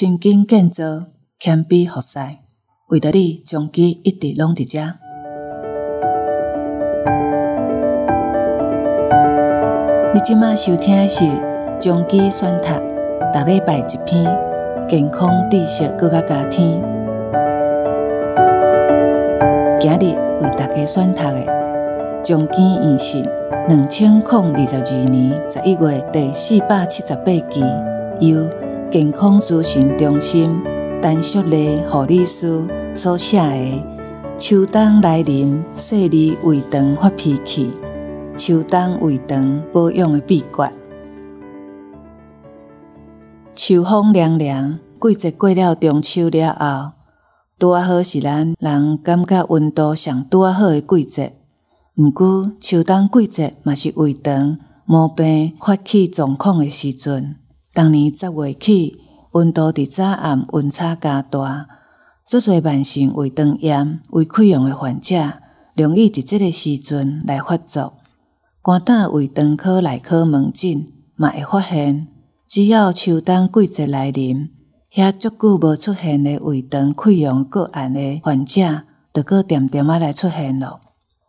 循经建造，谦卑服侍，为着你，将其一直拢伫遮。你即马收听的是将其选读，逐礼拜一篇健康知识，阁较加添。今日为大家选读的将其验信，两千零二十二年十一月第四百七十八期，由健康咨询中心陈淑丽护理师所写的《秋冬来临，细腻胃肠发脾气》。秋冬胃肠保养的秘诀。秋风凉凉，季节过了中秋了后，拄仔好是咱人感觉温度上拄仔好的季节。毋过，秋冬季节嘛是胃肠毛病发起状况的时阵。逐年十月起，温度伫早暗温差加大，足侪慢性胃肠炎、胃溃疡的患者，容易伫即个时阵来发作。肝胆胃肠科内科门诊嘛会发现，只要秋冬季节来临，遐足久无出现的胃肠溃疡个案的患者，就搁点点仔来出现咯。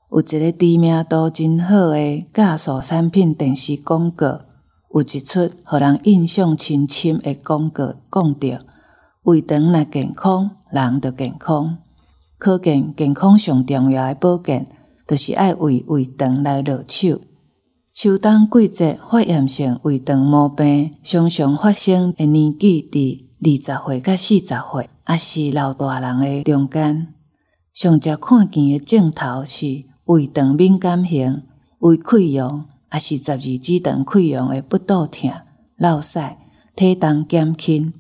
有一个知名度真好的酵素产品电视广告，有一出互人印象深深的广告，讲着胃肠若健康，人就健康。可见健康上重要的保健。就是爱为胃肠来落手。秋冬季节发炎性胃肠毛病常常发生的年纪伫二十岁到四十岁，也是老大人的中间。上常看见的症头是胃肠敏感型、胃溃疡，也是十二指肠溃疡的不肚痛、漏塞、体重减轻、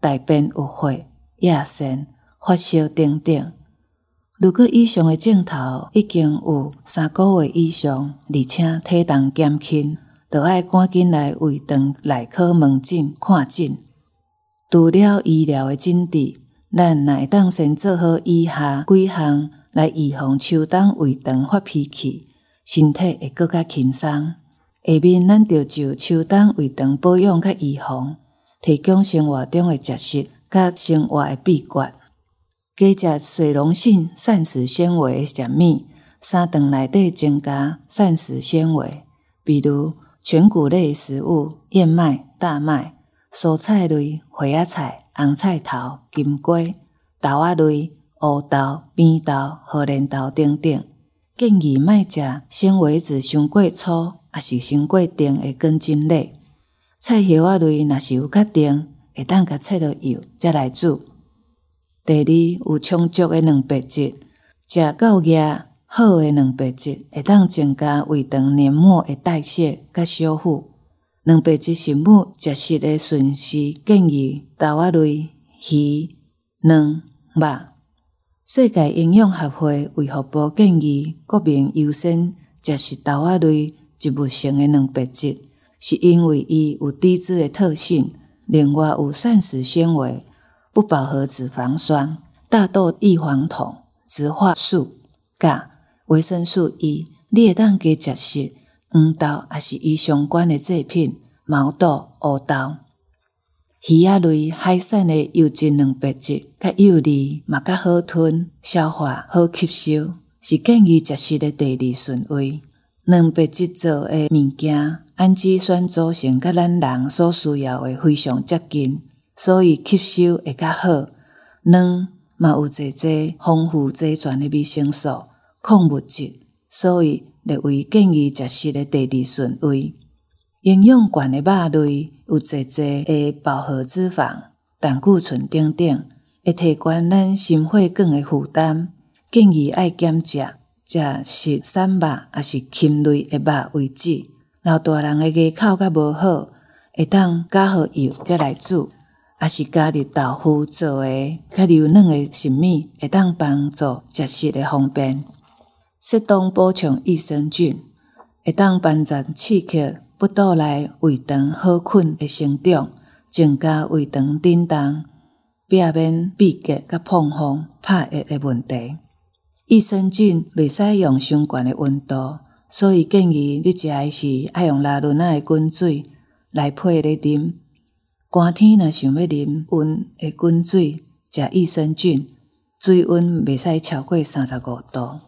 大便有血、夜肾、发烧等等。如果以上的症头已经有三个月以上，而且体重减轻，就爱赶紧来胃肠内科门诊看诊。除了医疗的诊治，咱会当先做好以下几项来预防秋冬胃肠发脾气，身体会搁较轻松。下面咱就就秋冬胃肠保养甲预防，提供生活中的食食甲生活的秘诀。加食水溶性膳食纤维的食物，三顿内底增加膳食纤维，比如全谷类食物、燕麦、大麦、蔬菜类、花仔菜、红菜头、金瓜、豆仔类、乌豆、扁豆、荷兰豆等等。建议莫食纤维质伤过粗，也是伤过重的根茎类。菜叶啊类若是有较重，会当甲切落油再来煮。第二，有充足的蛋白质，食够额好的蛋白质会当增加胃肠黏膜的代谢甲修复。蛋白质食物食食的顺序建议豆仔类、鱼、卵、肉。世界营养学会卫福部建议国民优先食食豆仔类植物性的蛋白质，是因为伊有低脂的特性，另外有膳食纤维。不饱和脂肪酸、大豆异黄酮、植化素、钙、维生素 E，你会当加食食黄豆，也是伊相关的制品，毛豆、乌豆、鱼仔类、海产的优质蛋白质，较幼粒嘛较好吞、消化好吸收，是建议食食的第二顺位。蛋白质做的物件，氨基酸组成，甲咱人所需要的非常接近。所以吸收会较好，卵嘛有侪侪丰富齐全的维生素、矿物质，所以列为建议食食的第二顺位。营养悬的肉类有侪侪的饱和脂肪、胆固醇等等，会提悬咱心血管的负担。建议爱减食，食食瘦肉，也是禽类的肉为主。老大人的牙口较无好，会当加好油再来煮。也是加入豆腐做的较柔软的食物，会当帮助食食的方便。适当补充益生菌，会当帮助刺激腹肚内胃肠好菌的生长，增加胃肠震动，避免闭结甲膨风、拍液的问题。益生菌袂使用伤悬的温度，所以建议你食的时爱用拉囵仔的滚水来配来啉。寒天若想要啉温的滚水，食益生菌，水温袂使超过三十五度。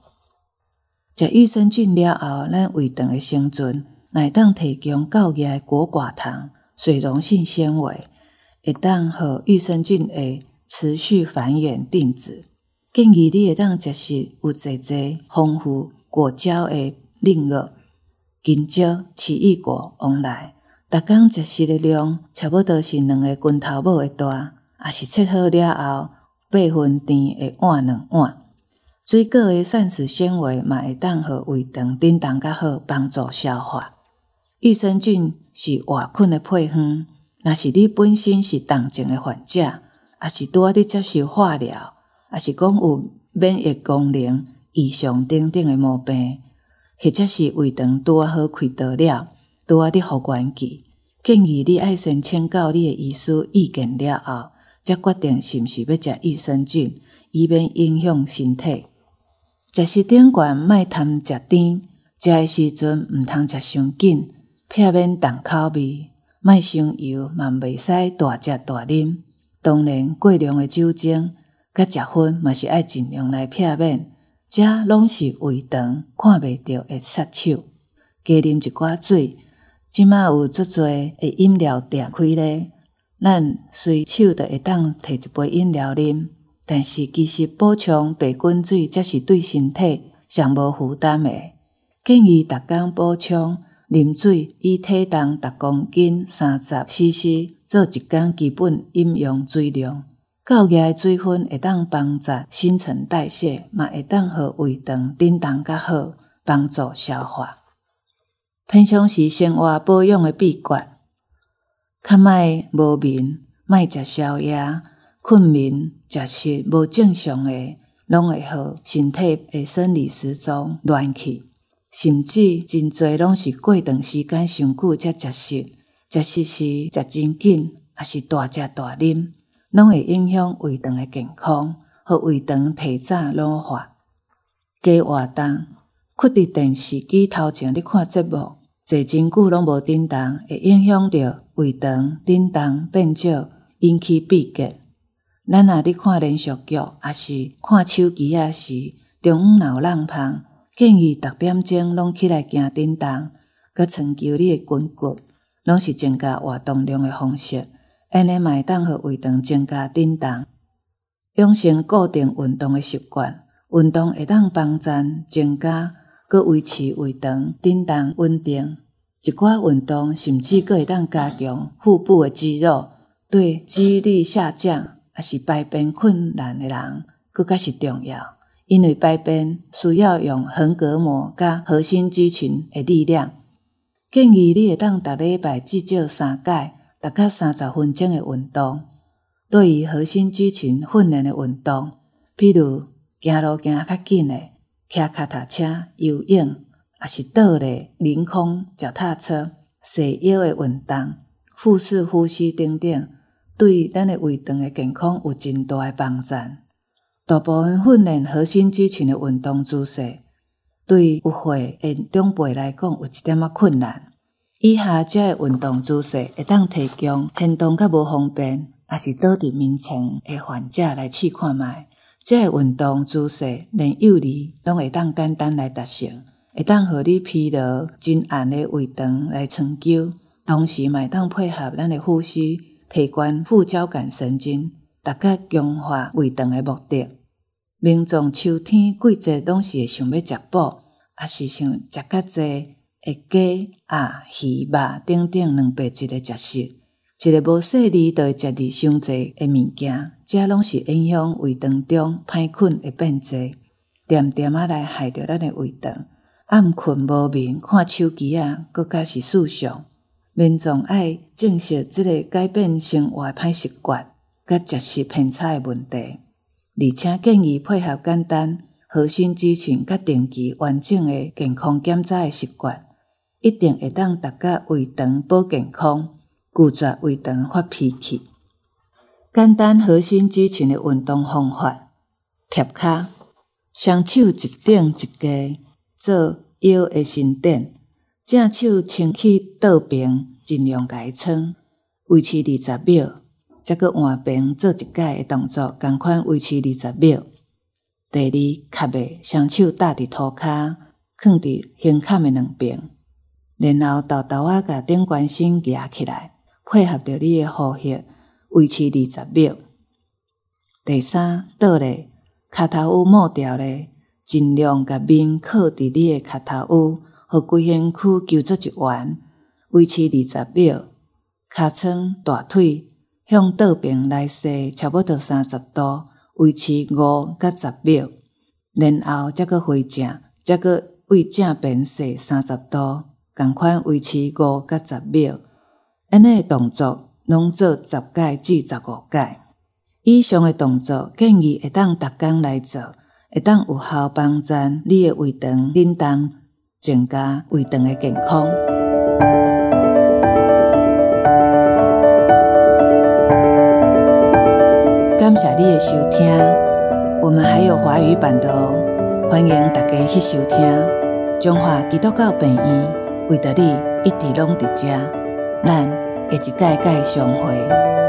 食益生菌了后，咱胃肠的生存，乃当提供够额果寡糖、水溶性纤维，会当互益生菌会持续繁衍定子。建议你会当食食有侪侪丰富果胶的领域，金蕉、奇异果、往来。逐工食食的量差不多是两个拳头拇的大，也是切好了后八分甜的碗两碗。水果的膳食纤维嘛会当互胃肠叮当较好，帮助消化。益生菌是活菌的配方，若是你本身是重症的患者，也是拄仔伫接受化疗，也是讲有免疫功能异常等等的毛病，或者是胃肠拄仔好开刀了。拄仔伫复原期，建议你爱先请教你的医师意见了后，才决定是毋是要食益生菌，以免影响身体。食时顶悬，莫贪食甜，食的时阵毋通食伤紧，避免重口味，莫伤油，嘛袂使大食大啉。当然，过量的酒精甲食薰嘛是爱尽量来避免，遮拢是胃肠看袂到会杀手。加啉一寡水。即马有足侪诶饮料店开咧，咱随手着会当摕一杯饮料啉，但是其实补充白滚水则是对身体上无负担诶。建议逐工补充啉水，以体重逐公斤三十 CC 做一天基本饮用水量。够额诶水分会当帮助新陈代谢，嘛会当互胃肠叮当较好，帮助消化。平常时生活保养的秘诀，较莫无眠，莫食宵夜，困眠食食无正常的，拢会互身体的生理时钟乱去。甚至真侪拢是过长时间伤久才食食，食食时食真紧，也是大食大啉，拢会影响胃肠的健康，互胃肠提早老化。加活动，困伫电视机头前咧看节目。坐真久拢无振动，会影响着胃肠振动变少，引起闭结。咱若伫看连续剧，也是看手机仔时，中午脑浪芳，建议逐点钟拢起来行叮当，佮穿求你的筋骨，拢是增加活动量的方式。安尼嘛会当互胃肠增加叮当，养成固定运动的习惯，运动会当帮助增加。阁维持胃肠叮当稳定，一寡运动甚至阁会当加强腹部的肌肉，对肌力下降还是排便困难的人，阁较是重要。因为排便需要用横膈膜甲核心肌群的力量。建议你会当逐礼拜至少三摆，逐较三十分钟的运动。对于核心肌群训练的运动，比如行路行较紧的。骑脚踏车、游泳，也是倒立、凌空、脚踏车、细腰的运动、腹式呼吸等等，对咱的胃肠的健康有真大的帮助。大部分训练核心肌群的运动姿势，对有岁的长辈来讲有一点仔困难。以下这个运动姿势会当提供行动较无方便，也是倒伫眠床的患者来试看卖。这个运动姿势，连幼儿拢会当简单来达成，会当互你疲劳真暗的胃肠来长久，同时嘛会当配合咱的呼吸，提悬副交感神经，逐个强化胃肠的目的。民众秋天季节拢是会想要食补，也是想食较济的鸡、鸭、鱼、肉等等两白质的食食。一个无细腻，就会食腻伤济的物件，遮拢是影响胃肠中歹菌的变质，点点仔来害着咱的胃肠。暗困无眠，看手机啊，阁较是事实。民众爱正视即个改变生活歹习惯，甲食食偏差诶问题，而且建议配合简单核心肌群甲定期完整诶健康检查诶习惯，一定会当达到胃肠保健康。拒绝胃肠发脾气，简单核心肌群诶运动方法：贴骹，双手一顶一低做腰诶伸展，正手撑起倒平，尽量甲伊撑。维持二十秒，再搁换边做一摆的动作，共款维持二十秒。第二，卡背，双手搭伫涂骹，放伫胸坎的两边，然后豆豆仔甲顶关节夹起来，配合着你的呼吸，维持二十秒。第三，倒立，骹头拇掉咧，尽量甲面靠伫你的骹头趺，互规身躯揪做一圆，维持二十秒。尻川、大腿向倒边来踅，差不多三十度，维持五到十秒。然后则搁回正，则搁为正边踅三十度，共款维持五到十秒。安尼诶动作拢做十摆至十五摆。以上诶动作建议会当逐工来做，会当有效帮助你诶胃肠冷冻，增加胃肠诶健康。感谢你的收听，我们还有华语版的哦，欢迎大家去收听。中华基督教病院为着你一直拢伫遮，咱下一届再相会。